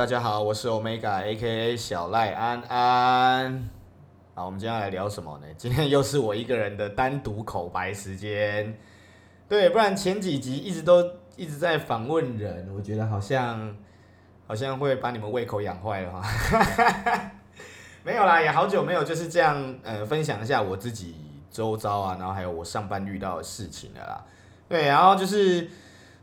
大家好，我是 Omega，A.K.A 小赖安安。好，我们今天要来聊什么呢？今天又是我一个人的单独口白时间。对，不然前几集一直都一直在访问人，我觉得好像好像会把你们胃口养坏了哈。没有啦，也好久没有就是这样呃分享一下我自己周遭啊，然后还有我上班遇到的事情了啦。对，然后就是。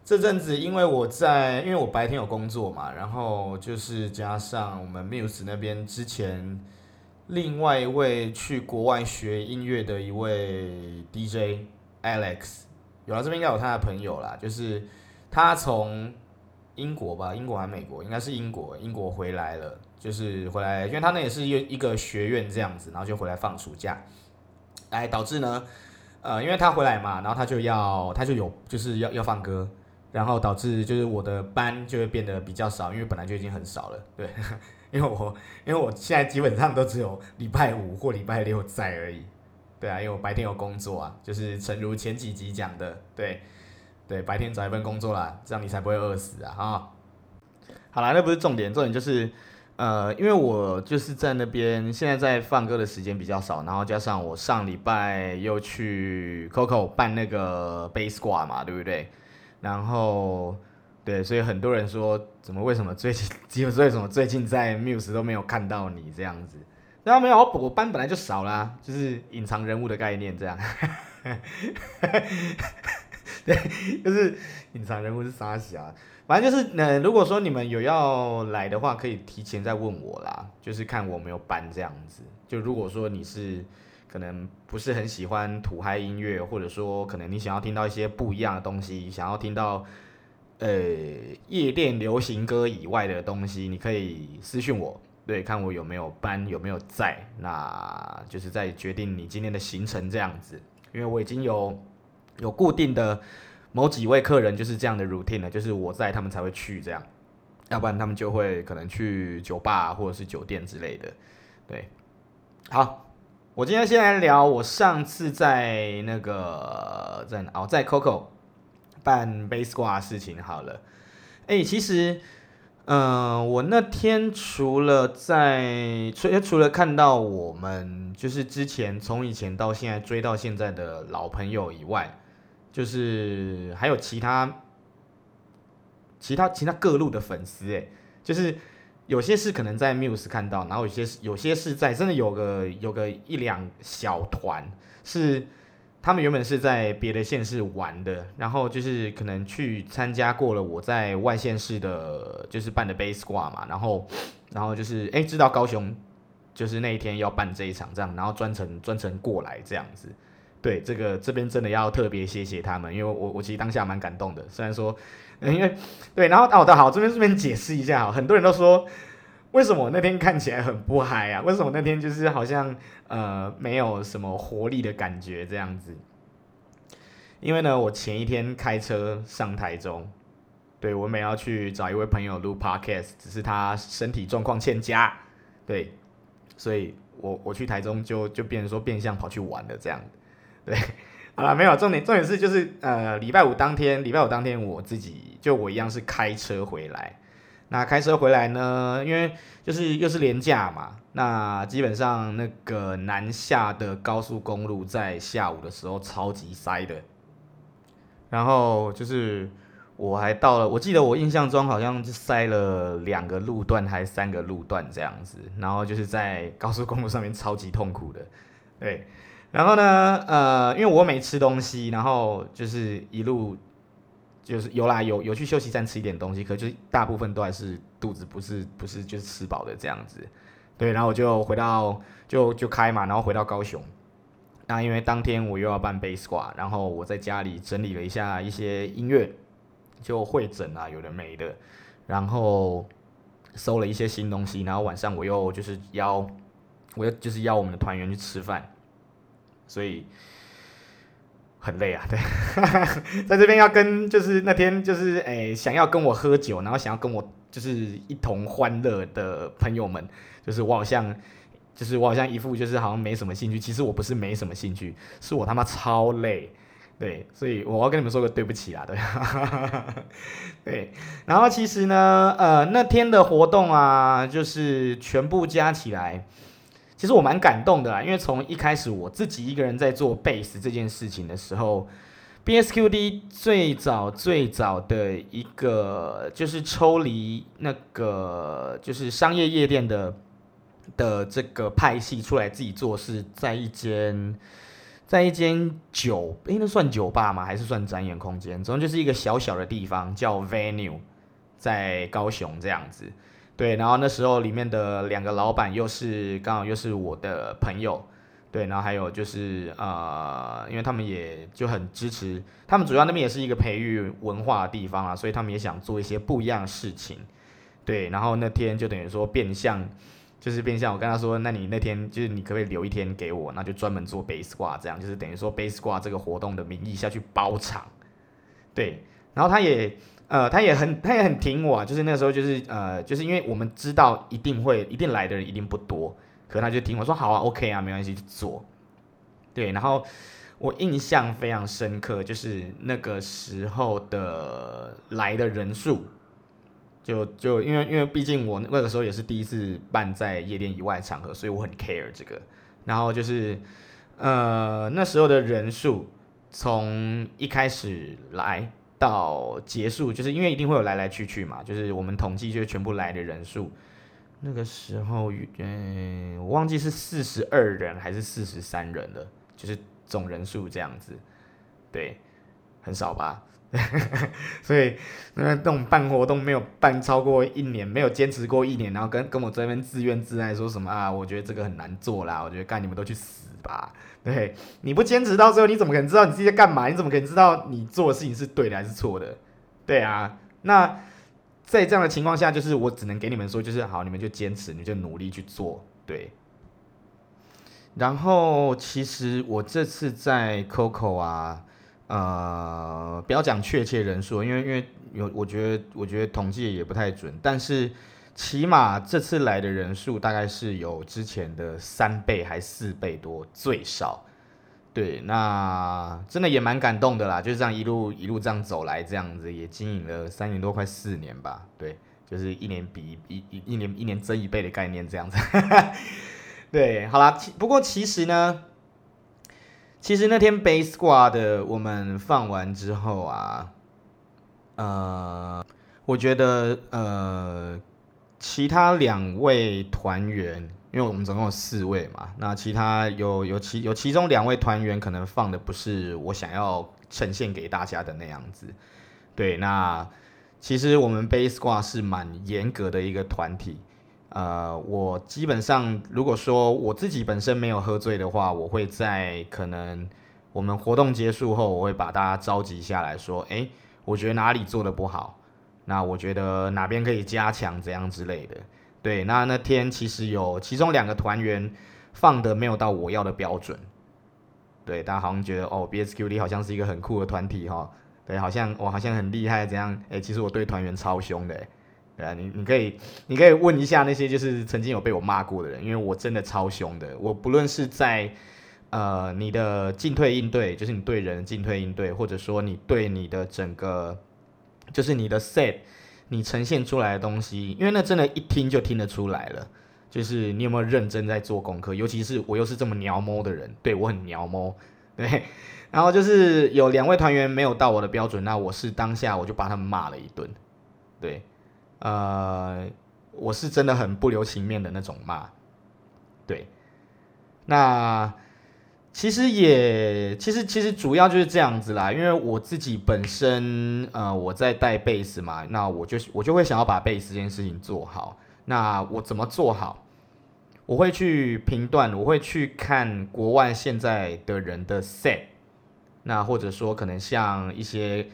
这阵子，因为我在，因为我白天有工作嘛，然后就是加上我们 Muse 那边之前另外一位去国外学音乐的一位 DJ Alex，有了这边应该有他的朋友啦，就是他从英国吧，英国还美国，应该是英国，英国回来了，就是回来，因为他那也是一一个学院这样子，然后就回来放暑假，哎，导致呢，呃，因为他回来嘛，然后他就要，他就有就是要要放歌。然后导致就是我的班就会变得比较少，因为本来就已经很少了，对，因为我因为我现在基本上都只有礼拜五或礼拜六在而已，对啊，因为我白天有工作啊，就是诚如前几集讲的，对，对，白天找一份工作啦，这样你才不会饿死啊，哈，好啦，那不是重点，重点就是，呃，因为我就是在那边，现在在放歌的时间比较少，然后加上我上礼拜又去 Coco 办那个 base Squad 嘛，对不对？然后，对，所以很多人说，怎么为什么最近，只有为什么最近在 Muse 都没有看到你这样子？然后没有，我班本来就少啦，就是隐藏人物的概念这样。对，就是隐藏人物是啥小，反正就是，呃，如果说你们有要来的话，可以提前再问我啦，就是看我没有班这样子。就如果说你是。可能不是很喜欢土嗨音乐，或者说可能你想要听到一些不一样的东西，想要听到呃夜店流行歌以外的东西，你可以私信我，对，看我有没有班，有没有在，那就是在决定你今天的行程这样子。因为我已经有有固定的某几位客人就是这样的 routine 了，就是我在他们才会去这样，要不然他们就会可能去酒吧或者是酒店之类的，对，好。我今天先来聊我上次在那个在哦在 Coco 办 base 挂的事情好了，哎、其实，嗯、我那天除了在除除了看到我们就是之前从以前到现在追到现在的老朋友以外，就是还有其他其他其他各路的粉丝哎，就是。有些是可能在 Muse 看到，然后有些是有些是在真的有个有个一两小团是他们原本是在别的县市玩的，然后就是可能去参加过了我在外县市的，就是办的 Base Squad 嘛，然后然后就是哎知道高雄就是那一天要办这一场这样，然后专程专程过来这样子，对这个这边真的要特别谢谢他们，因为我我其实当下蛮感动的，虽然说。因为对，然后哦，好，这边这边解释一下哈，很多人都说，为什么那天看起来很不嗨啊？为什么那天就是好像呃没有什么活力的感觉这样子？因为呢，我前一天开车上台中，对，我们要去找一位朋友录 podcast，只是他身体状况欠佳，对，所以我我去台中就就变成说变相跑去玩了这样，对。好了，没有重点，重点是就是呃，礼拜五当天，礼拜五当天我自己就我一样是开车回来。那开车回来呢，因为就是又是连假嘛，那基本上那个南下的高速公路在下午的时候超级塞的。然后就是我还到了，我记得我印象中好像是塞了两个路段还是三个路段这样子，然后就是在高速公路上面超级痛苦的，对。然后呢，呃，因为我没吃东西，然后就是一路就是有啦，有有去休息站吃一点东西，可就是大部分都还是肚子不是不是就是吃饱的这样子，对，然后我就回到就就开嘛，然后回到高雄。那因为当天我又要办 base Squad，然后我在家里整理了一下一些音乐，就会诊啊，有的没的，然后收了一些新东西，然后晚上我又就是邀我又就是邀我们的团员去吃饭。所以很累啊，对，在这边要跟就是那天就是诶、想要跟我喝酒，然后想要跟我就是一同欢乐的朋友们，就是我好像就是我好像一副就是好像没什么兴趣，其实我不是没什么兴趣，是我他妈超累，对，所以我要跟你们说个对不起啦，对，对。然后其实呢，呃，那天的活动啊，就是全部加起来，其实我蛮感动的啦，因为从一开始我自己一个人在做贝斯这件事情的时候，BSQD 最早最早的一个就是抽离那个就是商业夜店的的这个派系出来自己做事，在一间。在一间酒，诶，那算酒吧吗？还是算展演空间？总之就是一个小小的地方，叫 Venue，在高雄这样子。对，然后那时候里面的两个老板又是刚好又是我的朋友，对，然后还有就是呃，因为他们也就很支持，他们主要那边也是一个培育文化的地方啊，所以他们也想做一些不一样的事情。对，然后那天就等于说变相。就是变相，我跟他说，那你那天就是你可不可以留一天给我，那就专门做 base 挂这样，就是等于说 base 挂这个活动的名义下去包场，对，然后他也呃他也很他也很挺我啊，就是那时候就是呃就是因为我们知道一定会一定来的人一定不多，可他就挺我说好啊，OK 啊，没关系去做，对，然后我印象非常深刻，就是那个时候的来的人数。就就因为因为毕竟我那个时候也是第一次办在夜店以外场合，所以我很 care 这个。然后就是，呃，那时候的人数从一开始来到结束，就是因为一定会有来来去去嘛，就是我们统计就全部来的人数。那个时候，嗯、我忘记是四十二人还是四十三人了，就是总人数这样子，对，很少吧。所以，那那种办活动没有办超过一年，没有坚持过一年，然后跟跟我这边自怨自艾说什么啊？我觉得这个很难做啦，我觉得干你们都去死吧！对，你不坚持到最后，你怎么可能知道你自己在干嘛？你怎么可能知道你做的事情是对的还是错的？对啊，那在这样的情况下，就是我只能给你们说，就是好，你们就坚持，你就努力去做，对。然后，其实我这次在 Coco 啊。呃，不要讲确切人数，因为因为有，我觉得我觉得统计也不太准，但是起码这次来的人数大概是有之前的三倍还四倍多，最少。对，那真的也蛮感动的啦，就是这样一路一路这样走来，这样子也经营了三年多，快四年吧。对，就是一年比一一一年一年增一倍的概念这样子。对，好啦，不过其实呢。其实那天 base Squad 的我们放完之后啊，呃，我觉得呃，其他两位团员，因为我们总共有四位嘛，那其他有有其有其中两位团员可能放的不是我想要呈现给大家的那样子，对，那其实我们 base Squad 是蛮严格的一个团体。呃，我基本上如果说我自己本身没有喝醉的话，我会在可能我们活动结束后，我会把大家召集下来说，诶，我觉得哪里做的不好，那我觉得哪边可以加强，怎样之类的。对，那那天其实有其中两个团员放的没有到我要的标准，对，大家好像觉得哦，BSQD 好像是一个很酷的团体哈、对，好像我好像很厉害，怎样？诶，其实我对团员超凶的。对啊，你你可以，你可以问一下那些就是曾经有被我骂过的人，因为我真的超凶的。我不论是在呃你的进退应对，就是你对人进退应对，或者说你对你的整个，就是你的 set，你呈现出来的东西，因为那真的，一听就听得出来了，就是你有没有认真在做功课。尤其是我又是这么鸟猫的人，对，我很鸟猫，对。然后就是有两位团员没有到我的标准，那我是当下我就把他们骂了一顿，对。呃，我是真的很不留情面的那种骂，对。那其实也，其实其实主要就是这样子啦，因为我自己本身，呃，我在带贝斯嘛，那我就我就会想要把贝斯这件事情做好。那我怎么做好？我会去评断，我会去看国外现在的人的 set，那或者说可能像一些。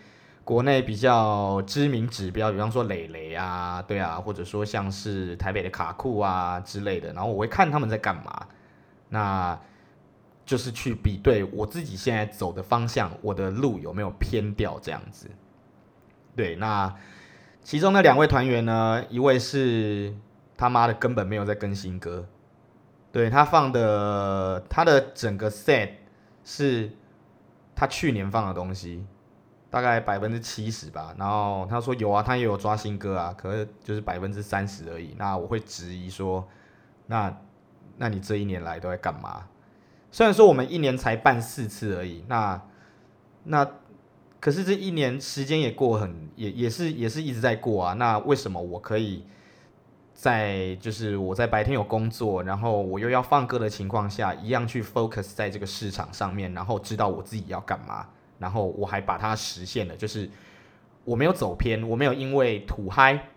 国内比较知名指标，比方说磊磊啊，对啊，或者说像是台北的卡库啊之类的，然后我会看他们在干嘛，那就是去比对我自己现在走的方向，我的路有没有偏掉这样子。对，那其中那两位团员呢，一位是他妈的根本没有在更新歌，对，他放的他的整个 set 是。他去年放的东西，大概百分之七十吧。然后他说有啊，他也有抓新歌啊，可是就是百分之三十而已。那我会质疑说，那那你这一年来都在干嘛？虽然说我们一年才办四次而已，那那可是这一年时间也过很也也是也是一直在过啊。那为什么我可以？在就是我在白天有工作，然后我又要放歌的情况下，一样去 focus 在这个市场上面，然后知道我自己要干嘛，然后我还把它实现了，就是我没有走偏，我没有因为土嗨，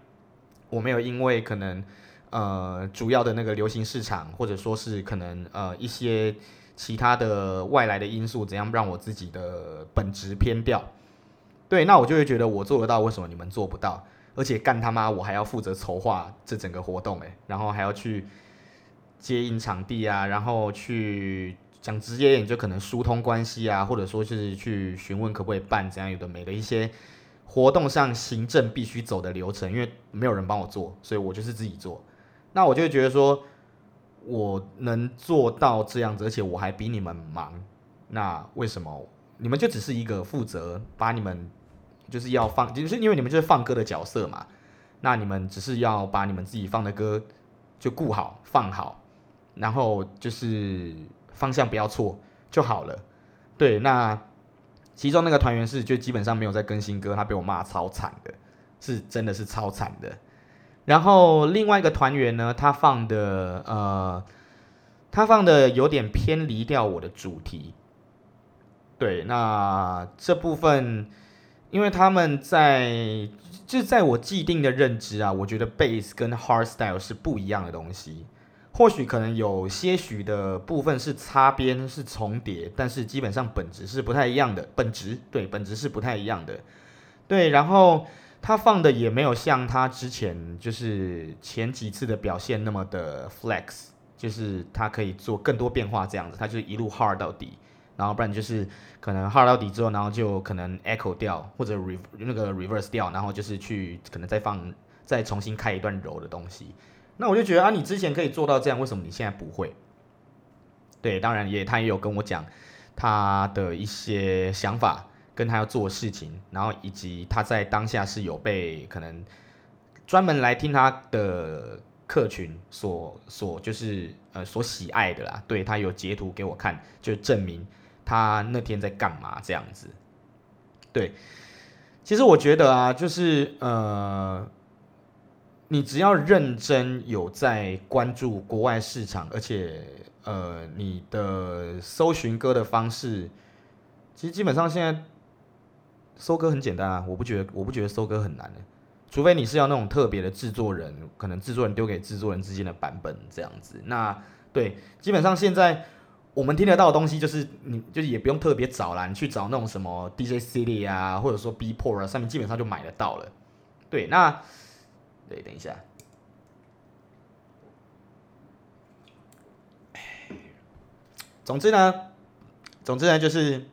我没有因为可能呃主要的那个流行市场，或者说是可能呃一些其他的外来的因素怎样让我自己的本质偏掉，对，那我就会觉得我做得到，为什么你们做不到？而且干他妈，我还要负责筹划这整个活动诶，然后还要去接应场地啊，然后去讲直接一点，就可能疏通关系啊，或者说是去询问可不可以办怎样有的没的一些活动上行政必须走的流程，因为没有人帮我做，所以我就是自己做。那我就会觉得说，我能做到这样子，而且我还比你们忙，那为什么你们就只是一个负责把你们？就是要放，就是因为你们就是放歌的角色嘛，那你们只是要把你们自己放的歌就顾好放好，然后就是方向不要错就好了。对，那其中那个团员是就基本上没有在更新歌，他被我骂超惨的，是真的是超惨的。然后另外一个团员呢，他放的呃，他放的有点偏离掉我的主题。对，那这部分。因为他们在就在我既定的认知啊，我觉得 bass 跟 hardstyle 是不一样的东西，或许可能有些许的部分是擦边是重叠，但是基本上本质是不太一样的。本质对，本质是不太一样的。对，然后他放的也没有像他之前就是前几次的表现那么的 flex，就是他可以做更多变化这样子，他就一路 hard 到底。然后不然就是可能 hard 到底之后，然后就可能 echo 掉或者 re 那个 reverse 掉，然后就是去可能再放再重新开一段柔的东西。那我就觉得啊，你之前可以做到这样，为什么你现在不会？对，当然也他也有跟我讲他的一些想法，跟他要做的事情，然后以及他在当下是有被可能专门来听他的客群所所就是呃所喜爱的啦。对，他有截图给我看，就证明。他那天在干嘛？这样子，对，其实我觉得啊，就是呃，你只要认真有在关注国外市场，而且呃，你的搜寻歌的方式，其实基本上现在搜歌很简单啊，我不觉得，我不觉得搜歌很难的，除非你是要那种特别的制作人，可能制作人丢给制作人之间的版本这样子。那对，基本上现在。我们听得到的东西就是你，就是也不用特别找啦，你去找那种什么 DJ City 啊，或者说 B Port 啊，上面基本上就买得到了。对，那对，等一下。总之呢，总之呢，就是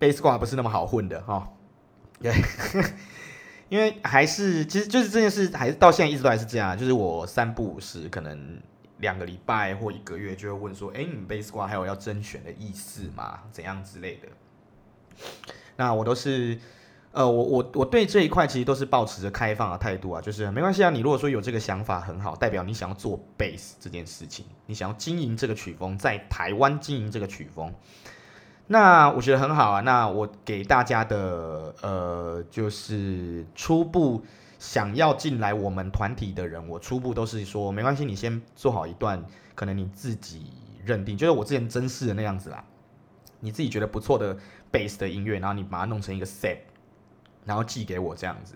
base squad 不是那么好混的哈。对，因为还是其实就是这件事，还是到现在一直都还是这样，就是我三不五时可能。两个礼拜或一个月就会问说：“哎，你们 base squad 还有要甄选的意思吗？怎样之类的？”那我都是，呃，我我我对这一块其实都是抱持着开放的态度啊，就是没关系啊。你如果说有这个想法很好，代表你想要做 Bass 这件事情，你想要经营这个曲风，在台湾经营这个曲风，那我觉得很好啊。那我给大家的呃，就是初步。想要进来我们团体的人，我初步都是说没关系，你先做好一段，可能你自己认定，就是我之前甄试的那样子啦，你自己觉得不错的 bass 的音乐，然后你把它弄成一个 set，然后寄给我这样子。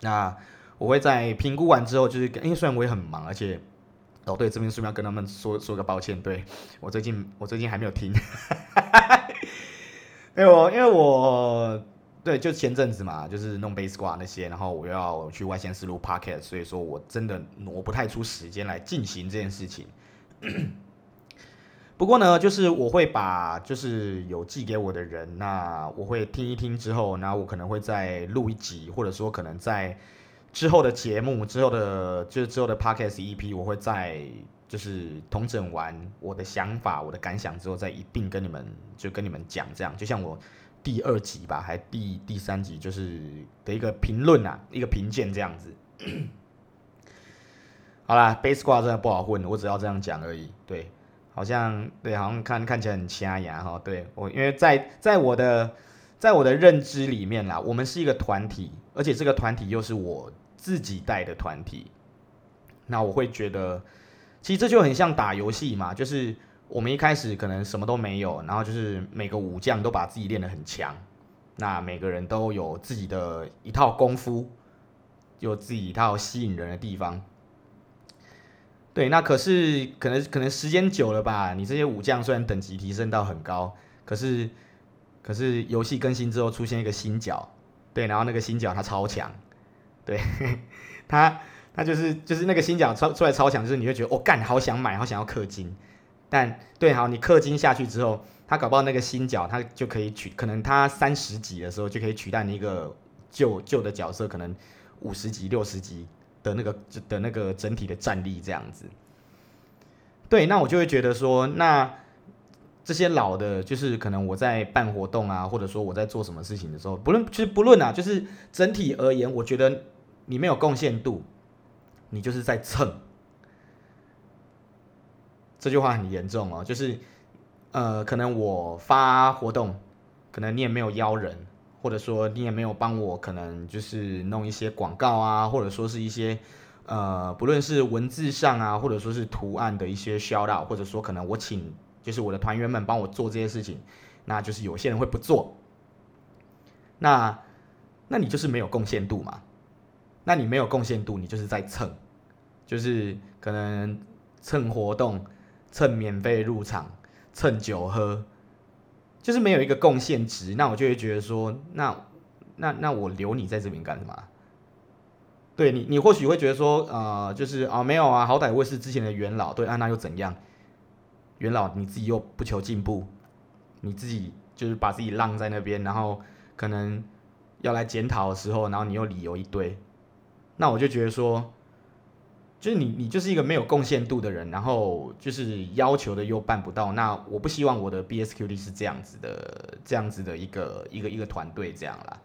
那我会在评估完之后，就是因为虽然我也很忙，而且哦对，这边顺便要跟他们说说个抱歉，对我最近我最近还没有听，因为我因为我。对，就前阵子嘛，就是弄 base squad 那些，然后我又要去外线思路 Podcast，所以说我真的挪不太出时间来进行这件事情。不过呢，就是我会把就是有寄给我的人，那我会听一听之后，然后我可能会再录一集，或者说可能在之后的节目，之后的就是之后的 podcast EP，我会再就是统整完我的想法、我的感想之后，再一并跟你们就跟你们讲，这样就像我第二集吧，还第第三集就是的一个评论啊，一个评鉴这样子。好啦，Base Squad 真的不好混，我只要这样讲而已。对，好像对，好像看看起来很掐牙哈。对我，因为在在我的在我的认知里面啦，我们是一个团体，而且这个团体又是我自己带的团体。那我会觉得，其实这就很像打游戏嘛，就是我们一开始可能什么都没有，然后就是每个武将都把自己练得很强，那每个人都有自己的一套功夫，有自己一套吸引人的地方。对，那可是可能可能时间久了吧，你这些武将虽然等级提升到很高，可是可是游戏更新之后出现一个新角，对，然后那个新角它超强，对，它它就是就是那个新角出出来超强，就是你会觉得哦干，好想买，好想要氪金，但对，好，你氪金下去之后，他搞不好那个新角他就可以取，可能他三十级的时候就可以取代你一个旧旧的角色，可能五十级六十级。的那个的那个整体的战力这样子，对，那我就会觉得说，那这些老的，就是可能我在办活动啊，或者说我在做什么事情的时候，不论其实不论啊，就是整体而言，我觉得你没有贡献度，你就是在蹭。这句话很严重哦，就是呃，可能我发活动，可能你也没有邀人。或者说你也没有帮我，可能就是弄一些广告啊，或者说是一些呃，不论是文字上啊，或者说是图案的一些 shout out，或者说可能我请就是我的团员们帮我做这些事情，那就是有些人会不做，那那你就是没有贡献度嘛？那你没有贡献度，你就是在蹭，就是可能蹭活动、蹭免费入场、蹭酒喝。就是没有一个贡献值，那我就会觉得说，那那那我留你在这边干什么？对你，你或许会觉得说，呃，就是啊，没有啊，好歹我也是之前的元老，对啊，那又怎样？元老你自己又不求进步，你自己就是把自己浪在那边，然后可能要来检讨的时候，然后你又理由一堆，那我就觉得说。就是你，你就是一个没有贡献度的人，然后就是要求的又办不到。那我不希望我的 BSQD 是这样子的，这样子的一个一个一个团队这样啦。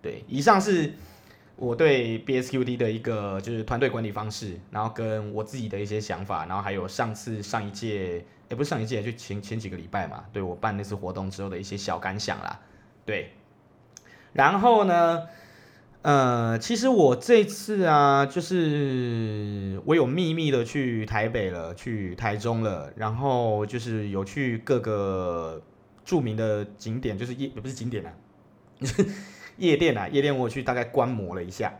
对，以上是我对 BSQD 的一个就是团队管理方式，然后跟我自己的一些想法，然后还有上次上一届，也不是上一届，就前前几个礼拜嘛，对我办那次活动之后的一些小感想啦。对，然后呢？呃，其实我这次啊，就是我有秘密的去台北了，去台中了，然后就是有去各个著名的景点，就是夜也不是景点啊，夜店啊，夜店我去大概观摩了一下，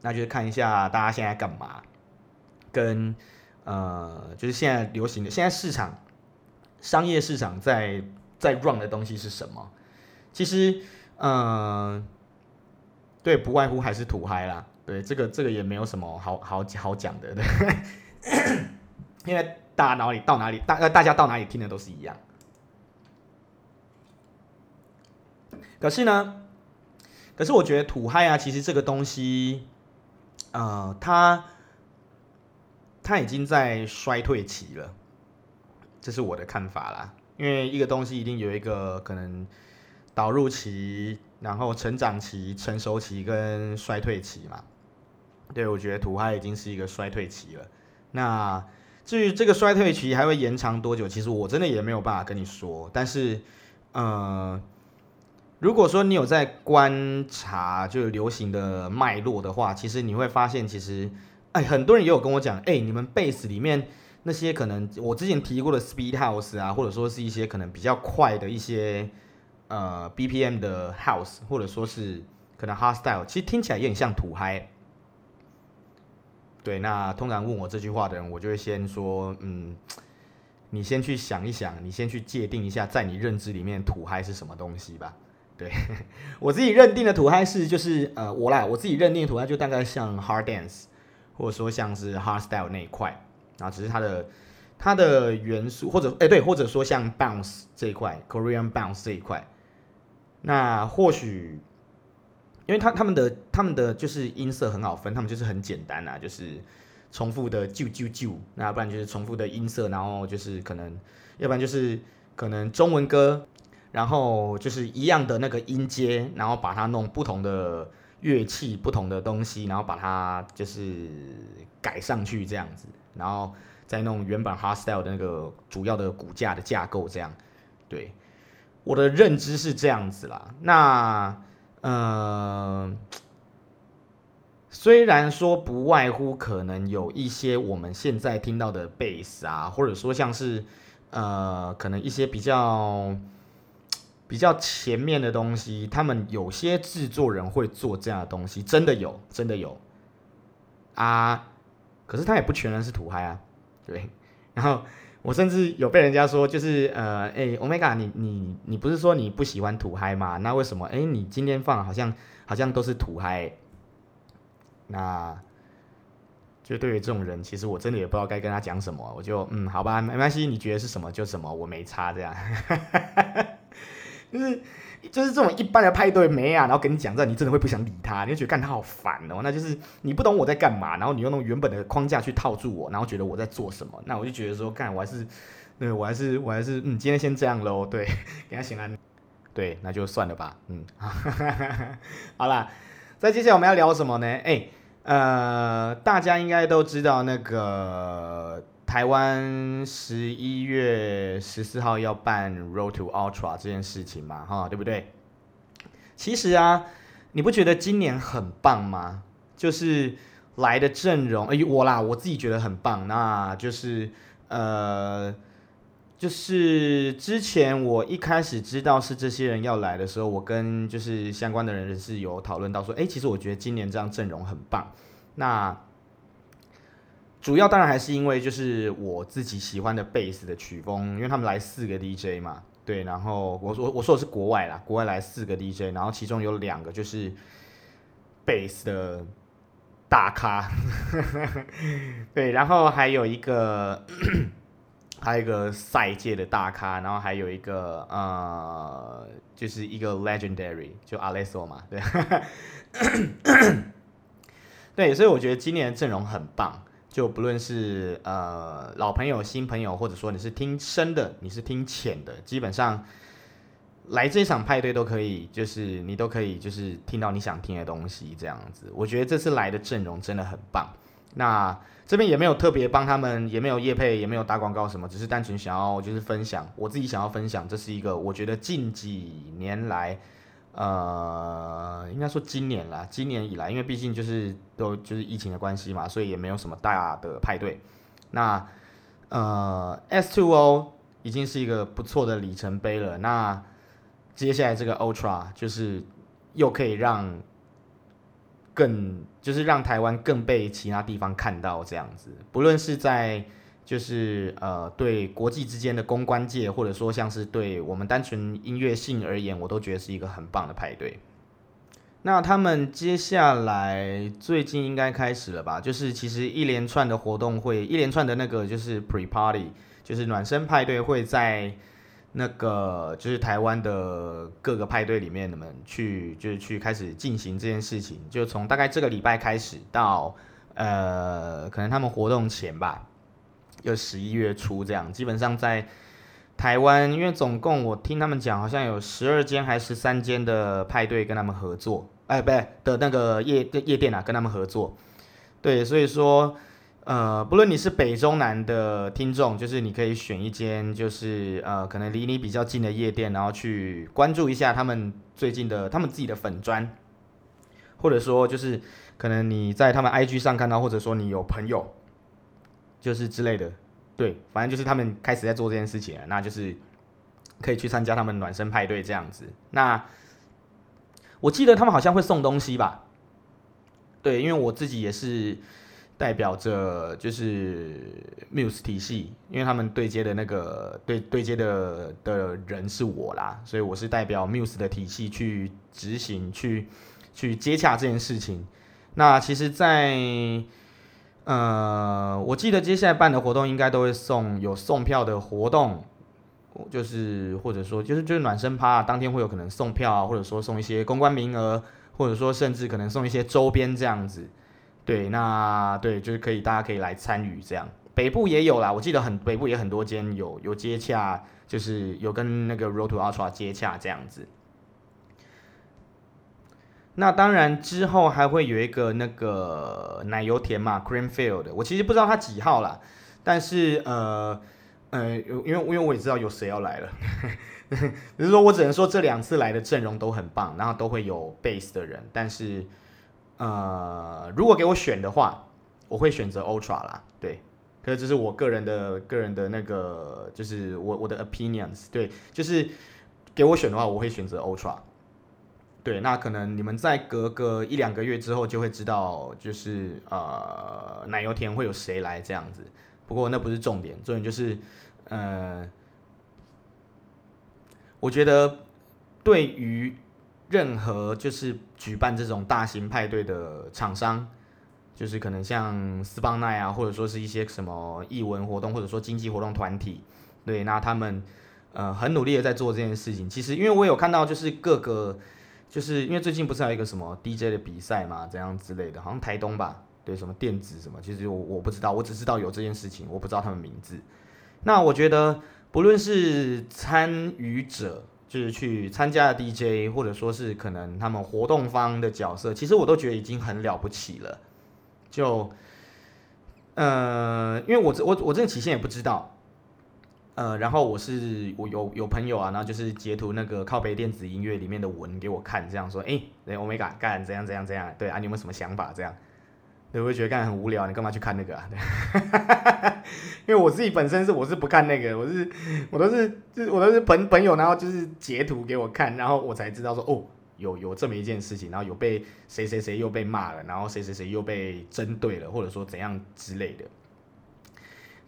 那就是看一下大家现在干嘛，跟呃，就是现在流行的，现在市场商业市场在在 run 的东西是什么？其实，嗯、对，不外乎还是土嗨啦。对，这个这个也没有什么好好好讲的，对，因为大脑里到哪里，大大家到哪里听的都是一样。可是呢，可是我觉得土嗨啊，其实这个东西，呃，它它已经在衰退期了，这是我的看法啦。因为一个东西一定有一个可能导入期。然后成长期、成熟期跟衰退期嘛，对，我觉得土嗨已经是一个衰退期了。那至于这个衰退期还会延长多久，其实我真的也没有办法跟你说。但是，呃，如果说你有在观察就是流行的脉络的话，其实你会发现，其实哎，很多人也有跟我讲，哎，你们贝斯里面那些可能我之前提过的 Speed House 啊，或者说是一些可能比较快的一些。呃，BPM 的 House，或者说是可能 Hardstyle，其实听起来也很像土嗨。对，那通常问我这句话的人，我就会先说，嗯，你先去想一想，你先去界定一下，在你认知里面土嗨是什么东西吧。对，我自己认定的土嗨是，就是呃，我啦，我自己认定的土嗨就大概像 Hard Dance，或者说像是 Hardstyle 那一块，然后只是它的它的元素，或者哎对，或者说像 Bounce 这一块，Korean Bounce 这一块。那或许，因为他他们的他们的就是音色很好分，他们就是很简单啊，就是重复的啾啾啾，那不然就是重复的音色，然后就是可能，要不然就是可能中文歌，然后就是一样的那个音阶，然后把它弄不同的乐器、不同的东西，然后把它就是改上去这样子，然后再弄原版 hardstyle 的那个主要的骨架的架构这样，对，我的认知是这样子啦，那。嗯、呃，虽然说不外乎可能有一些我们现在听到的贝斯啊，或者说像是呃，可能一些比较比较前面的东西，他们有些制作人会做这样的东西，真的有，真的有啊。可是他也不全然是土嗨啊，对，然后。我甚至有被人家说，就是呃，哎、欸，Omega，你你你不是说你不喜欢土嗨吗？那为什么？哎、你今天放好像好像都是土嗨。那就对于这种人，其实我真的也不知道该跟他讲什么。我就嗯，好吧，没关系，你觉得是什么就什么，我没差这样。就是。就是这种一般的派对没啊，然后跟你讲这，你真的会不想理他，你就觉得干他好烦哦。那就是你不懂我在干嘛，然后你用那种原本的框架去套住我，然后觉得我在做什么，那我就觉得说干我还是，对我还是我还是嗯，今天先这样喽。对，给他醒来，对，那就算了吧。嗯，好啦，再接下来我们要聊什么呢？哎、呃，大家应该都知道那个。台湾十一月十四号要办 Road to Ultra 这件事情嘛，哈，对不对？其实啊，你不觉得今年很棒吗？就是来的阵容，哎，我啦，我自己觉得很棒。那就是，呃，就是之前我一开始知道是这些人要来的时候，我跟就是相关的人是有讨论到说，哎，其实我觉得今年这样阵容很棒。那主要当然还是因为就是我自己喜欢的贝斯的曲风，因为他们来四个 DJ 嘛，对，然后我说我说的是国外啦，国外来四个 DJ，然后其中有两个就是贝斯的大咖，对，然后还有一个还有一个赛界的大咖，然后还有一个呃，就是一个 legendary 就 Alesso 嘛，对，对，所以我觉得今年的阵容很棒。就不论是呃老朋友、新朋友，或者说你是听深的，你是听浅的，基本上来这场派对都可以，就是你都可以，就是听到你想听的东西这样子。我觉得这次来的阵容真的很棒。那这边也没有特别帮他们，也没有业配，也没有打广告什么，只是单纯想要就是分享我自己想要分享，这是一个我觉得近几年来。呃，应该说今年啦，今年以来，因为毕竟就是都就是疫情的关系嘛，所以也没有什么大的派对。那呃，S2O 已经是一个不错的里程碑了。那接下来这个 Ultra 就是又可以让更就是让台湾更被其他地方看到这样子，不论是在。就是呃，对国际之间的公关界，或者说像是对我们单纯音乐性而言，我都觉得是一个很棒的派对。那他们接下来最近应该开始了吧？就是其实一连串的活动会，一连串的那个就是 pre party，就是暖身派对会在那个就是台湾的各个派对里面，你们去就是去开始进行这件事情，就从大概这个礼拜开始到呃，可能他们活动前吧。就十一月初这样，基本上在台湾，因为总共我听他们讲，好像有十二间还是十三间的派对跟他们合作，哎，不对的那个夜夜店啊，跟他们合作。对，所以说，呃，不论你是北中南的听众，就是你可以选一间，就是呃，可能离你比较近的夜店，然后去关注一下他们最近的他们自己的粉砖，或者说就是可能你在他们 IG 上看到，或者说你有朋友。就是之类的，对，反正就是他们开始在做这件事情了，那就是可以去参加他们暖身派对这样子。那我记得他们好像会送东西吧？对，因为我自己也是代表着就是 Muse 体系，因为他们对接的那个对对接的的人是我啦，所以我是代表 Muse 的体系去执行去去接洽这件事情。那其实，在呃，我记得接下来办的活动应该都会送有送票的活动，就是或者说就是就是暖身趴，当天会有可能送票啊，或者说送一些公关名额，或者说甚至可能送一些周边这样子。对，那对就是可以，大家可以来参与这样。北部也有啦，我记得很北部也很多间有有接洽，就是有跟那个 Road to Ultra 接洽这样子。那当然之后还会有一个那个奶油田嘛，Creamfield，我其实不知道它几号啦，但是呃呃，因为因为我也知道有谁要来了，只是说我只能说这两次来的阵容都很棒，然后都会有 base 的人，但是呃，如果给我选的话，我会选择 Ultra 啦，对，可是这是我个人的个人的那个，就是我我的 opinions，对，就是给我选的话，我会选择 Ultra。对，那可能你们再隔个一两个月之后就会知道，就是呃奶油田会有谁来这样子。不过那不是重点，重点就是，呃，我觉得对于任何就是举办这种大型派对的厂商，就是可能像斯邦奈啊，或者说是一些什么艺文活动，或者说经济活动团体，对，那他们呃很努力的在做这件事情。其实因为我有看到，就是各个。就是因为最近不是还有一个什么 DJ 的比赛嘛，这样之类的，好像台东吧，对，什么电子什么，其实我我不知道，我只知道有这件事情，我不知道他们名字。那我觉得不论是参与者，就是去参加 DJ，或者说是可能他们活动方的角色，其实我都觉得已经很了不起了。就，呃，因为我我我这个期限也不知道。呃，然后我是我有有朋友啊，然后就是截图那个靠背电子音乐里面的文给我看，这样说，哎，对，Omega 干怎样怎样怎样，对啊，你有没有什么想法？这样，对，我会觉得干很无聊，你干嘛去看那个啊？对 因为我自己本身是我是不看那个，我是我都是就是我都是朋朋友，然后就是截图给我看，然后我才知道说，哦，有有这么一件事情，然后有被谁谁谁又被骂了，然后谁谁谁又被针对了，或者说怎样之类的。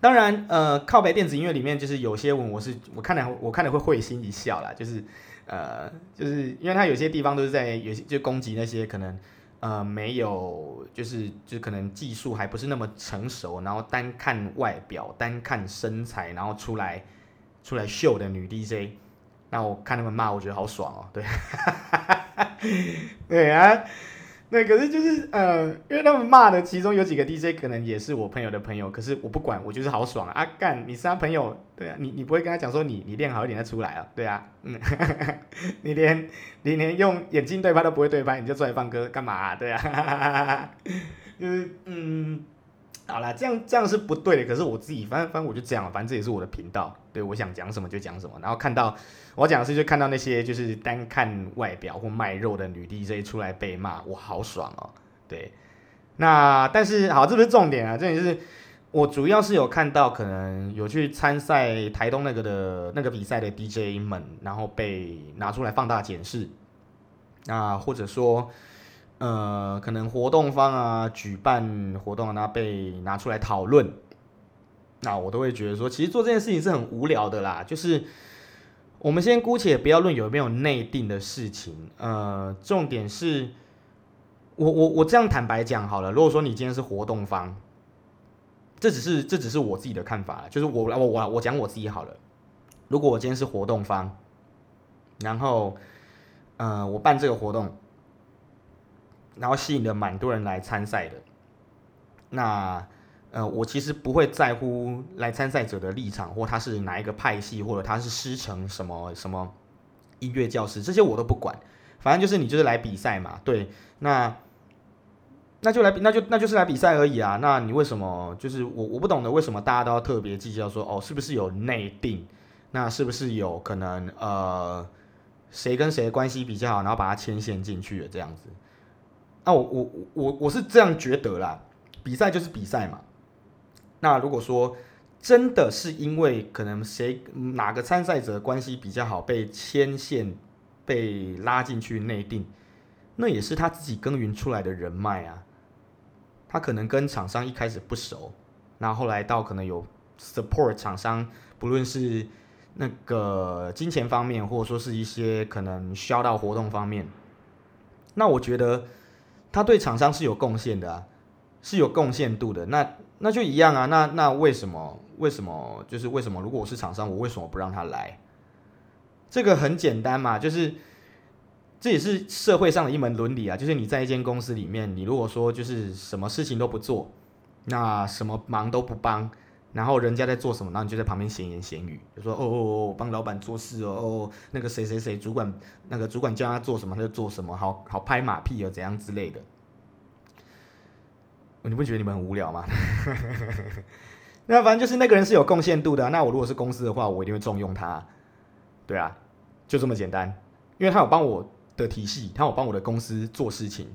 当然，呃，靠北电子音乐里面就是有些文，我是我看了，我看了会会心一笑啦，就是，呃，就是因为它有些地方都是在有些就攻击那些可能，呃，没有，就是就可能技术还不是那么成熟，然后单看外表，单看身材，然后出来出来秀的女 DJ，那我看他们骂，我觉得好爽哦，对，对啊。对，可是就是呃，因为他们骂的其中有几个 DJ 可能也是我朋友的朋友，可是我不管，我就是好爽啊！啊干，你是他朋友，对啊，你你不会跟他讲说你你练好一点再出来啊？对啊，嗯，你连你连用眼睛对拍都不会对拍，你就出来放歌干嘛啊？对啊，就是嗯。好啦，这样这样是不对的。可是我自己，反正反正我就这样，反正这也是我的频道，对，我想讲什么就讲什么。然后看到我讲的是，就看到那些就是单看外表或卖肉的女 DJ 出来被骂，我好爽哦。对，那但是好，这不是重点啊，重点是我主要是有看到可能有去参赛台东那个的那个比赛的 DJ 们，然后被拿出来放大检视，那或者说。呃，可能活动方啊，举办活动啊，那被拿出来讨论，那我都会觉得说，其实做这件事情是很无聊的啦。就是我们先姑且不要论有没有内定的事情，呃，重点是，我我我这样坦白讲好了，如果说你今天是活动方，这只是这只是我自己的看法，就是我我我我讲我自己好了。如果我今天是活动方，然后呃，我办这个活动。然后吸引了蛮多人来参赛的，那呃，我其实不会在乎来参赛者的立场，或他是哪一个派系，或者他是师承什么什么音乐教师，这些我都不管。反正就是你就是来比赛嘛，对，那那就来，那就那就是来比赛而已啊。那你为什么就是我我不懂得为什么大家都要特别计较说哦，是不是有内定？那是不是有可能呃，谁跟谁关系比较好，然后把他牵线进去了这样子？那我我我我是这样觉得啦，比赛就是比赛嘛。那如果说真的是因为可能谁哪个参赛者关系比较好，被牵线被拉进去内定，那也是他自己耕耘出来的人脉啊。他可能跟厂商一开始不熟，那后来到可能有 support 厂商，不论是那个金钱方面，或者说是一些可能需要到活动方面，那我觉得。他对厂商是有贡献的啊，是有贡献度的。那那就一样啊。那那为什么？为什么？就是为什么？如果我是厂商，我为什么不让他来？这个很简单嘛，就是这也是社会上的一门伦理啊，就是你在一间公司里面，你如果说就是什么事情都不做，那什么忙都不帮，然后人家在做什么，然后你就在旁边闲言闲语，就说哦哦哦，帮老板做事哦哦，那个谁谁谁主管，那个主管叫他做什么他就做什么，好好拍马屁哦，怎样之类的。你不觉得你们很无聊吗？那反正就是那个人是有贡献度的，那我如果是公司的话，我一定会重用他。对啊，就这么简单，因为他有帮我。的体系，他有帮我的公司做事情，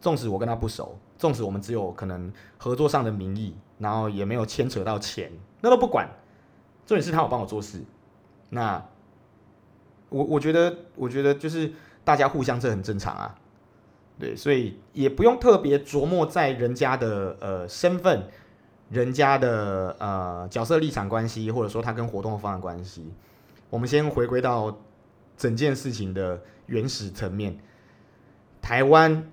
纵使我跟他不熟，纵使我们只有可能合作上的名义，然后也没有牵扯到钱，那都不管，重点是他有帮我做事。那我我觉得，我觉得就是大家互相这很正常啊，对，所以也不用特别琢磨在人家的呃身份、人家的呃角色立场关系，或者说他跟活动方的关系。我们先回归到整件事情的。原始层面，台湾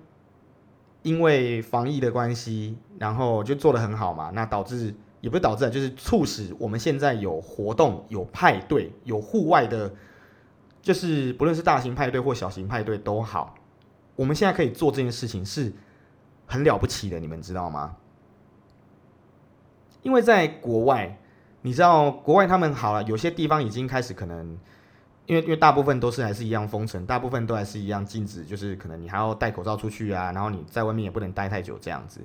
因为防疫的关系，然后就做得很好嘛，那导致也不是导致，就是促使我们现在有活动、有派对、有户外的，就是不论是大型派对或小型派对都好，我们现在可以做这件事情是很了不起的，你们知道吗？因为在国外，你知道国外他们好了，有些地方已经开始可能。因为因为大部分都是还是一样封城，大部分都还是一样禁止，就是可能你还要戴口罩出去啊，然后你在外面也不能待太久这样子。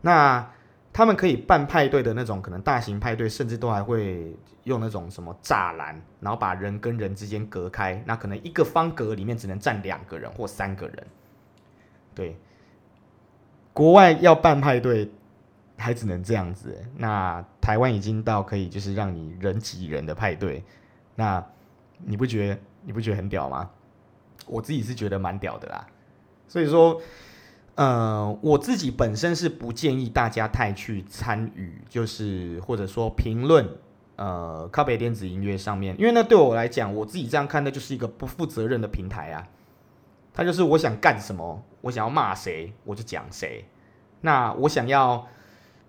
那他们可以办派对的那种，可能大型派对，甚至都还会用那种什么栅栏，然后把人跟人之间隔开。那可能一个方格里面只能站两个人或三个人。对，国外要办派对还只能这样子。那台湾已经到可以就是让你人挤人的派对，那。你不觉得你不觉得很屌吗？我自己是觉得蛮屌的啦。所以说，呃，我自己本身是不建议大家太去参与，就是或者说评论，呃，靠北电子音乐上面，因为那对我来讲，我自己这样看，那就是一个不负责任的平台啊。他就是我想干什么，我想要骂谁，我就讲谁。那我想要，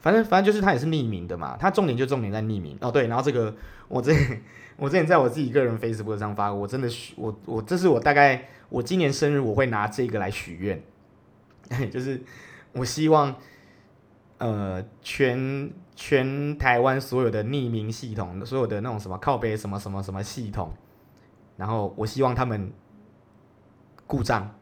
反正反正就是他也是匿名的嘛。他重点就重点在匿名哦。对，然后这个我这。我之前在我自己个人 Facebook 上发过，我真的许我我这是我大概我今年生日我会拿这个来许愿，就是我希望呃全全台湾所有的匿名系统，所有的那种什么靠北什么什么什么系统，然后我希望他们故障，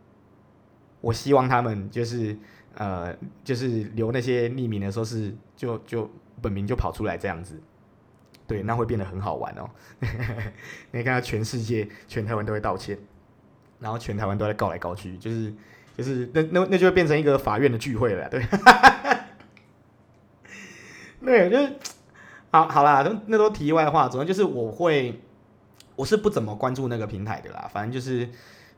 我希望他们就是呃就是留那些匿名的时候是就就本名就跑出来这样子。对，那会变得很好玩哦。你看，全世界、全台湾都会道歉，然后全台湾都在告来告去，就是就是那那那就会变成一个法院的聚会了。对，对，就是好好啦，那那都题外话。总之就是我会，我是不怎么关注那个平台的啦。反正就是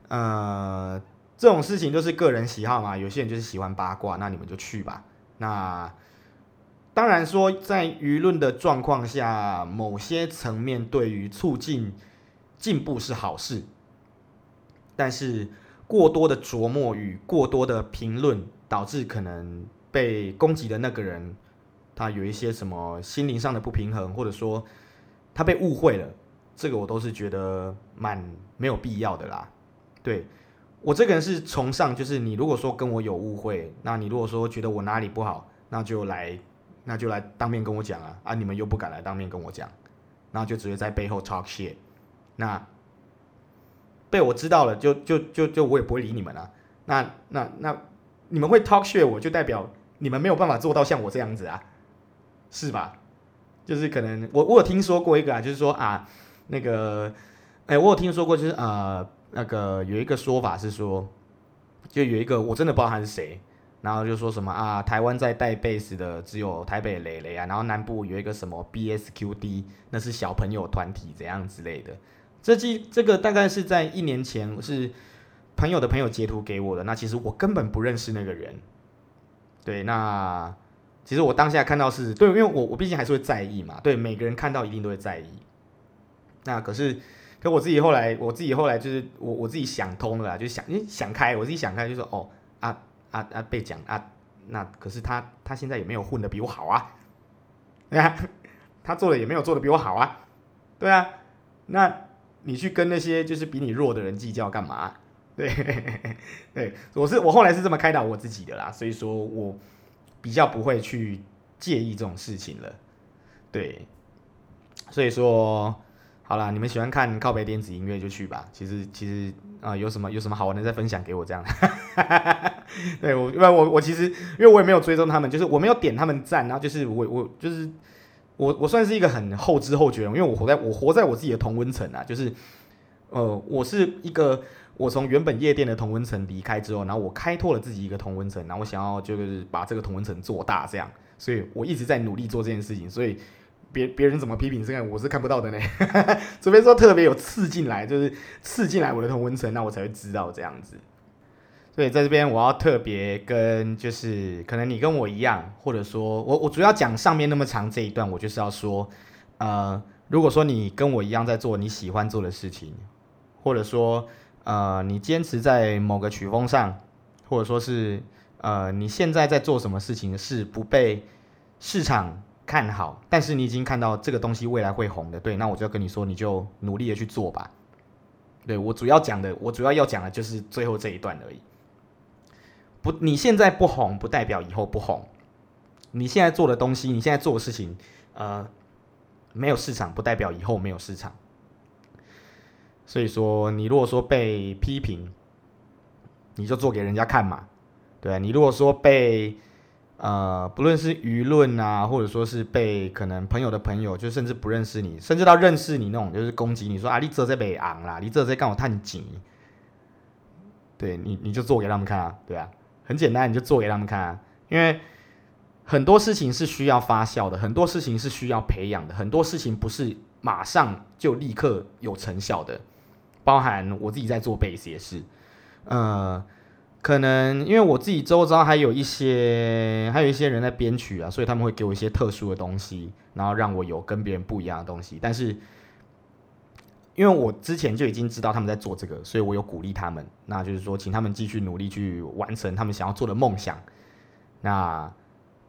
呃，这种事情都是个人喜好嘛。有些人就是喜欢八卦，那你们就去吧。那。当然说，在舆论的状况下，某些层面对于促进进步是好事，但是过多的琢磨与过多的评论，导致可能被攻击的那个人，他有一些什么心灵上的不平衡，或者说他被误会了，这个我都是觉得蛮没有必要的啦。对，我这个人是崇尚，就是你如果说跟我有误会，那你如果说觉得我哪里不好，那就来。那就来当面跟我讲啊！啊，你们又不敢来当面跟我讲，然后就直接在背后 talk shit。那被我知道了，就就就就我也不会理你们了。那那那你们会 talk shit，我就代表你们没有办法做到像我这样子啊，是吧？就是可能我我有听说过一个啊，就是说啊，那个哎，我有听说过，就是呃那个有一个说法是说，就有一个我真的不知道他是谁。然后就说什么啊，台湾在带贝斯的只有台北雷雷啊，然后南部有一个什么 BSQD，那是小朋友团体怎样之类的。这记这个大概是在一年前是朋友的朋友截图给我的，那其实我根本不认识那个人。对，那其实我当下看到是对，因为我我毕竟还是会在意嘛，对，每个人看到一定都会在意。那可是，可我自己后来我自己后来就是我我自己想通了，就想你想开，我自己想开就说哦啊。啊啊！被讲啊，那可是他他现在也没有混得比我好啊，对 啊，他做的也没有做得比我好啊，对啊，那你去跟那些就是比你弱的人计较干嘛？对对，我是我后来是这么开导我自己的啦，所以说我比较不会去介意这种事情了。对，所以说。好啦，你们喜欢看靠北电子音乐就去吧。其实其实啊、有什么有什么好玩的再分享给我这样。对我，因为我我其实因为我也没有追踪他们，就是我没有点他们赞，然后就是我我就是我我算是一个很后知后觉，因为我活在我活在我自己的同温层啊，就是呃，我是一个我从原本夜店的同温层离开之后，然后我开拓了自己一个同温层，然后我想要就是把这个同温层做大这样，所以我一直在努力做这件事情，所以。别别人怎么批评这个，我是看不到的呢。除非说特别有刺进来，就是刺进来我的同温层，那我才会知道这样子。所以在这边我要特别跟，就是可能你跟我一样，或者说我我主要讲上面那么长这一段，我就是要说，呃，如果说你跟我一样在做你喜欢做的事情，或者说呃你坚持在某个曲风上，或者说是呃你现在在做什么事情是不被市场。看好，但是你已经看到这个东西未来会红的，对，那我就要跟你说，你就努力的去做吧。对，我主要讲的，我主要要讲的就是最后这一段而已。不，你现在不红，不代表以后不红。你现在做的东西，你现在做的事情，呃，没有市场，不代表以后没有市场。所以说，你如果说被批评，你就做给人家看嘛。对，你如果说被。呃，不论是舆论啊，或者说是被可能朋友的朋友，就甚至不认识你，甚至到认识你那种，就是攻击你说啊，你这在北昂啦，你这在干我探紧，对你，你就做给他们看啊，对啊，很简单，你就做给他们看啊，因为很多事情是需要发酵的，很多事情是需要培养的，很多事情不是马上就立刻有成效的，包含我自己在做贝斯也是，呃。可能因为我自己周遭还有一些，还有一些人在编曲啊，所以他们会给我一些特殊的东西，然后让我有跟别人不一样的东西。但是，因为我之前就已经知道他们在做这个，所以我有鼓励他们，那就是说，请他们继续努力去完成他们想要做的梦想。那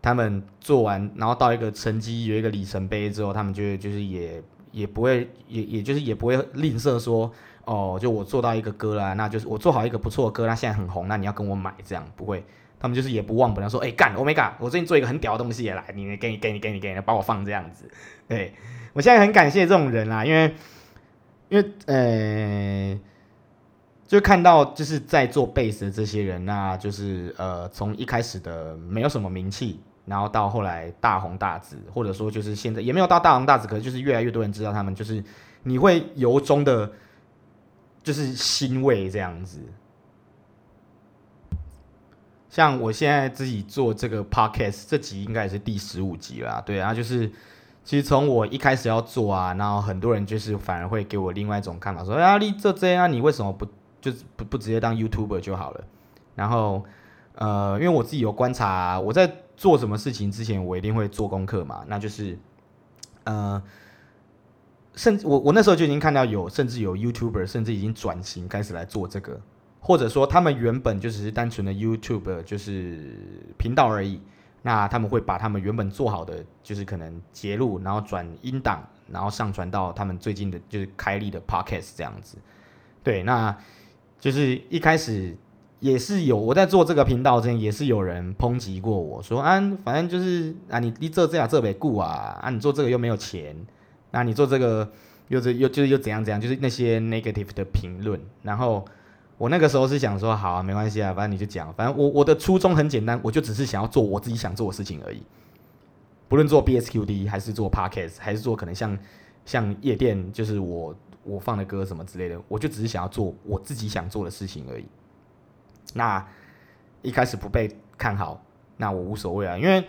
他们做完，然后到一个成绩，有一个里程碑之后，他们就就是也也不会，也也就是也不会 吝啬说。哦，就我做到一个歌啦，那就是我做好一个不错的歌，那现在很红，那你要跟我买这样不会？他们就是也不忘本来，说哎干，Omega，我最近做一个很屌的东西也来，你给你给你给你给你，帮我放这样子。对，我现在很感谢这种人啦，因为因为呃，就看到就是在做贝斯的这些人，那就是呃从一开始的没有什么名气，然后到后来大红大紫，或者说就是现在也没有到大红大紫，可是就是越来越多人知道他们，就是你会由衷的。就是欣慰这样子，像我现在自己做这个 podcast，这集应该也是第十五集了，对啊，就是其实从我一开始要做啊，然后很多人就是反而会给我另外一种看法，说啊，你这这样，你为什么不就不不直接当 YouTuber 就好了？然后呃，因为我自己有观察，我在做什么事情之前，我一定会做功课嘛，那就是呃。甚至我我那时候就已经看到有甚至有 YouTuber 甚至已经转型开始来做这个，或者说他们原本就只是单纯的 YouTuber 就是频道而已，那他们会把他们原本做好的就是可能截录，然后转音档，然后上传到他们最近的就是开立的 Podcast 这样子。对，那就是一开始也是有我在做这个频道之前也是有人抨击过我说啊，反正就是啊你你做这样这没顾啊，啊你做这个又没有钱。那你做这个又是又就是又怎样怎样，就是那些 negative 的评论。然后我那个时候是想说，好啊，没关系啊，反正你就讲。反正我我的初衷很简单，我就只是想要做我自己想做的事情而已。不论做 BSQD 还是做 Podcast，还是做可能像像夜店，就是我我放的歌什么之类的，我就只是想要做我自己想做的事情而已。那一开始不被看好，那我无所谓啊，因为。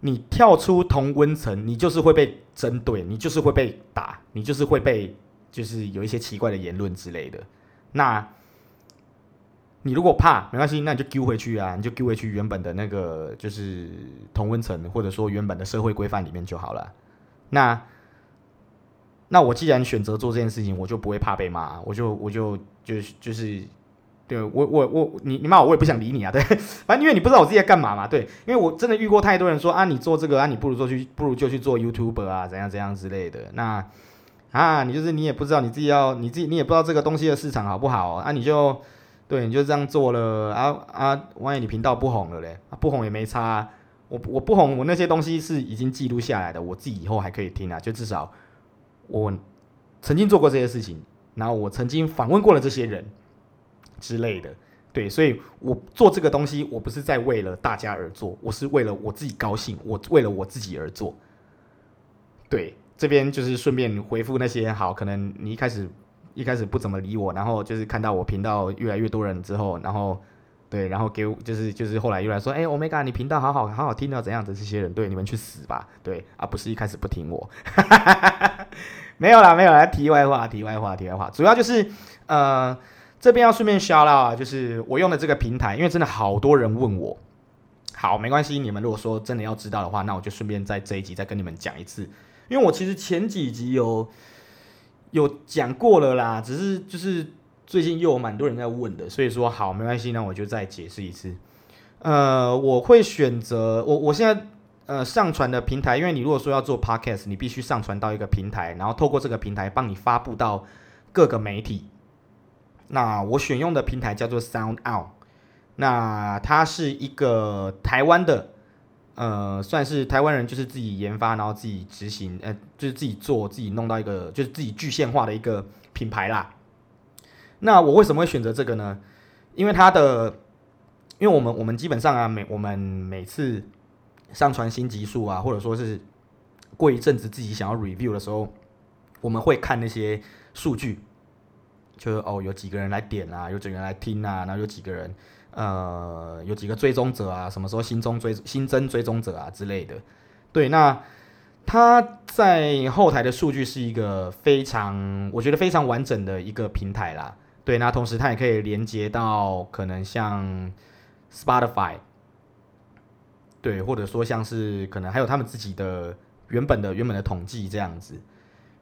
你跳出同温层，你就是会被针对，你就是会被打，你就是会被，就是有一些奇怪的言论之类的。那，你如果怕，没关系，那你就丢回去啊，你就丢回去原本的那个就是同温层，或者说原本的社会规范里面就好了。那，那我既然选择做这件事情，我就不会怕被骂，我就我就就就是。对我我我你你骂我我也不想理你啊，对，反正因为你不知道我自己在干嘛嘛，对，因为我真的遇过太多人说啊，你做这个啊，你不如做去不如就去做 YouTuber 啊，怎样怎样之类的，那啊你就是你也不知道你自己要你自己你也不知道这个东西的市场好不好啊，你就对，你就这样做了啊啊，万一你频道不红了嘞，啊、不红也没差、我我不红，我那些东西是已经记录下来的，我自己以后还可以听啊。就至少我曾经做过这些事情，然后我曾经访问过了这些人之类的。对，所以我做这个东西，我不是在为了大家而做，我是为了我自己高兴，我为了我自己而做。对，这边就是顺便回复那些好，可能你一开始一开始不怎么理我，然后就是看到我频道越来越多人之后，然后对，然后给我就是就是后来又来说，哎，Omega，你频道好好好好听到怎样的这些人，对，你们去死吧，对，而不是一开始不听我。没有啦，没有啦，题外话，题外话，题外话，主要就是呃。这边要顺便 shout out 啊，就是我用的这个平台，因为真的好多人问我。好，没关系，你们如果说真的要知道的话，那我就顺便在这一集再跟你们讲一次。因为我其实前几集有有讲过了啦，只是就是最近又有蛮多人在问的，所以说好，没关系，那我就再解释一次。呃，我会选择我我现在呃上传的平台，因为你如果说要做 podcast，你必须上传到一个平台，然后透过这个平台帮你发布到各个媒体。那我选用的平台叫做 Sound Out，那它是一个台湾的，呃，算是台湾人就是自己研发，然后自己执行，呃，就是自己做，自己弄到一个就是自己具现化的一个品牌啦。那我为什么会选择这个呢？因为它的，因为我们我们基本上啊，每我们每次上传新集数啊，或者说是过一阵子自己想要 review 的时候，我们会看那些数据。就是哦，有几个人来点啊，有几个人来听啊，然后有几个人，呃，有几个追踪者啊，什么时候新增追新增追踪者啊之类的。对，那它在后台的数据是一个非常，我觉得非常完整的一个平台啦。对，那同时它也可以连接到可能像 Spotify，对，或者说像是可能还有他们自己的原本的原本的统计这样子。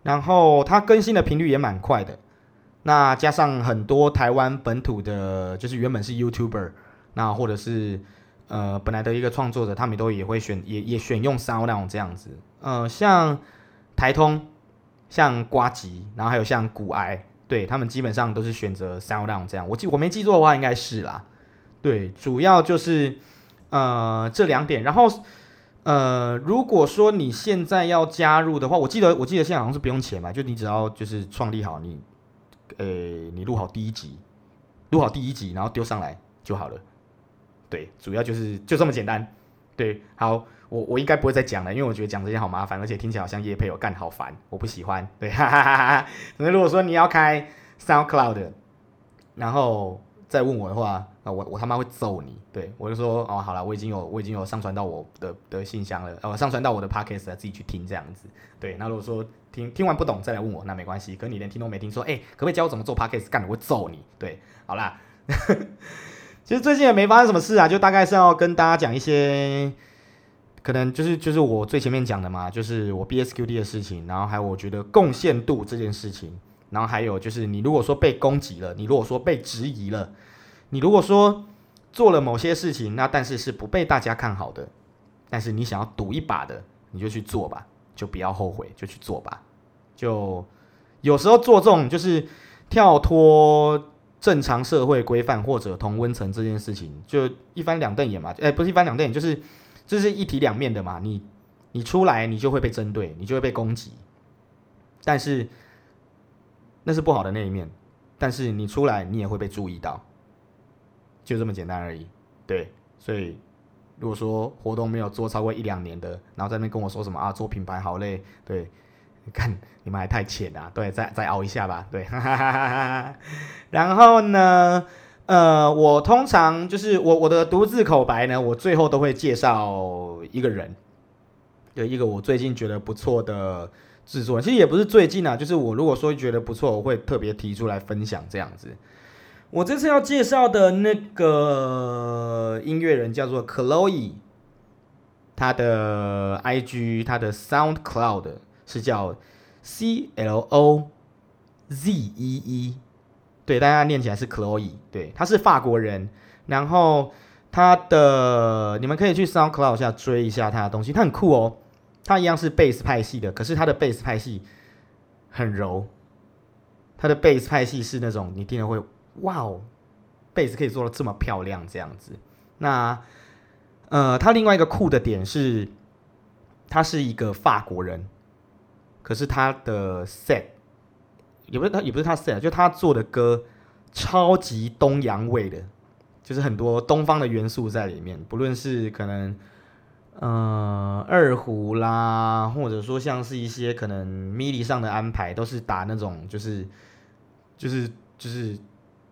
然后它更新的频率也蛮快的。那加上很多台湾本土的，就是原本是 YouTuber，那或者是呃本来的一个创作者，他们都也会选也也选用 SoundOn 这样子，呃像台通、像瓜吉，然后还有像股癌，对他们基本上都是选择 SoundOn 这样。我记我没记错的话，应该是啦。对，主要就是呃这两点。然后呃如果说你现在要加入的话，我记得我记得现在好像是不用钱嘛，就你只要就是创立好你。呃，你录好第一集，录好第一集，然后丢上来就好了。对，主要就是就这么简单。对，好，我我应该不会再讲了，因为我觉得讲这些好麻烦，而且听起来好像叶配有干好烦，我不喜欢。对，哈哈哈哈。那如果说你要开 SoundCloud，然后再问我的话，那我我他妈会揍你。对，我就说哦，好了，我已经有我已经有上传到我的的信箱了，呃，上传到我的 Podcast 自己去听这样子。对，那如果说听听完不懂再来问我，那没关系。可你连听都没听，说哎，可不可以教我怎么做 Podcast？干了，我会揍你。对，好啦。其实最近也没发生什么事啊，就大概是要跟大家讲一些，可能就是就是我最前面讲的嘛，就是我 BSQD 的事情，然后还有我觉得贡献度这件事情，然后还有就是你如果说被攻击了，你如果说被质疑了，你如果说。做了某些事情，那但是是不被大家看好的，但是你想要赌一把的，你就去做吧，就不要后悔，就去做吧。就有时候做这种就是跳脱正常社会规范或者同温层这件事情，就一翻两瞪眼嘛。哎，不是一翻两瞪眼，就是这是一体两面的嘛。你你出来，你就会被针对，你就会被攻击，但是那是不好的那一面。但是你出来，你也会被注意到。就这么简单而已，对，所以如果说活动没有做超过一两年的，然后在那边跟我说什么啊，做品牌好累，对，看你们还太浅啊，对，再再熬一下吧，对，哈哈哈哈。然后呢，呃，我通常就是我我的独自口白呢，我最后都会介绍一个人，有一个我最近觉得不错的制作，其实也不是最近啊，就是我如果说觉得不错，我会特别提出来分享这样子。我这次要介绍的那个音乐人叫做 Chloe，他的 IG、他的 SoundCloud 是叫 C L O Z E E，对，大家念起来是 Chloe，对，他是法国人，然后他的你们可以去 SoundCloud 下追一下他的东西，他很酷哦，他一样是贝斯派系的，可是他的贝斯派系很柔，他的贝斯派系是那种你听了会。哇哦，贝斯可以做的这么漂亮这样子。那呃，他另外一个酷的点是，他是一个法国人，可是他的 set 也不是他也不是他 set，就他做的歌超级东洋味的，就是很多东方的元素在里面，不论是可能。呃，二胡啦，或者说像是一些可能 MIDI 上的安排，都是打那种就是就是就是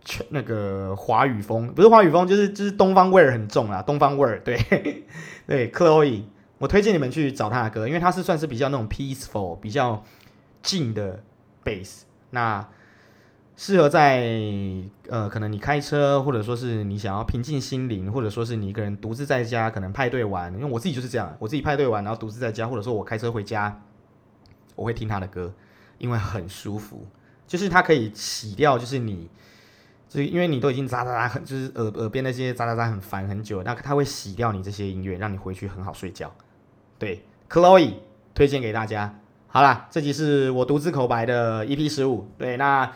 全那个华语风，不是华语风，就是就是东方味儿很重啦，东方味儿，对 对，Chloe，我推荐你们去找他的歌，因为他是算是比较那种 peaceful，比较静的 bass，那。适合在呃，可能你开车，或者说是你想要平静心灵，或者说是你一个人独自在家，可能派对玩，因为我自己就是这样，我自己派对完，然后独自在家，或者说我开车回家，我会听他的歌，因为很舒服，就是它可以洗掉，就是你，就因为你都已经喳喳喳很，就是耳耳边那些喳喳喳很烦很久，那它会洗掉你这些音乐，让你回去很好睡觉。对，Chloe 推荐给大家。好啦，这集是我独自口白的 EP 十五，对，那。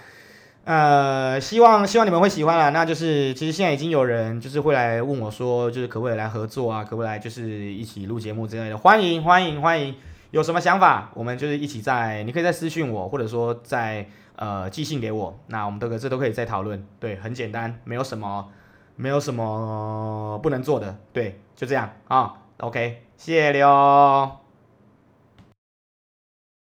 呃，希望希望你们会喜欢啦。那就是其实现在已经有人就是会来问我说，就是可不可以来合作啊？可不可以来就是一起录节目之类的？欢迎欢迎欢迎！有什么想法，我们就是一起在，你可以再私讯我，或者说在呃寄信给我。那我们这个这都可以再讨论。对，很简单，没有什么没有什么不能做的。对，就这样啊。OK，谢谢你哦。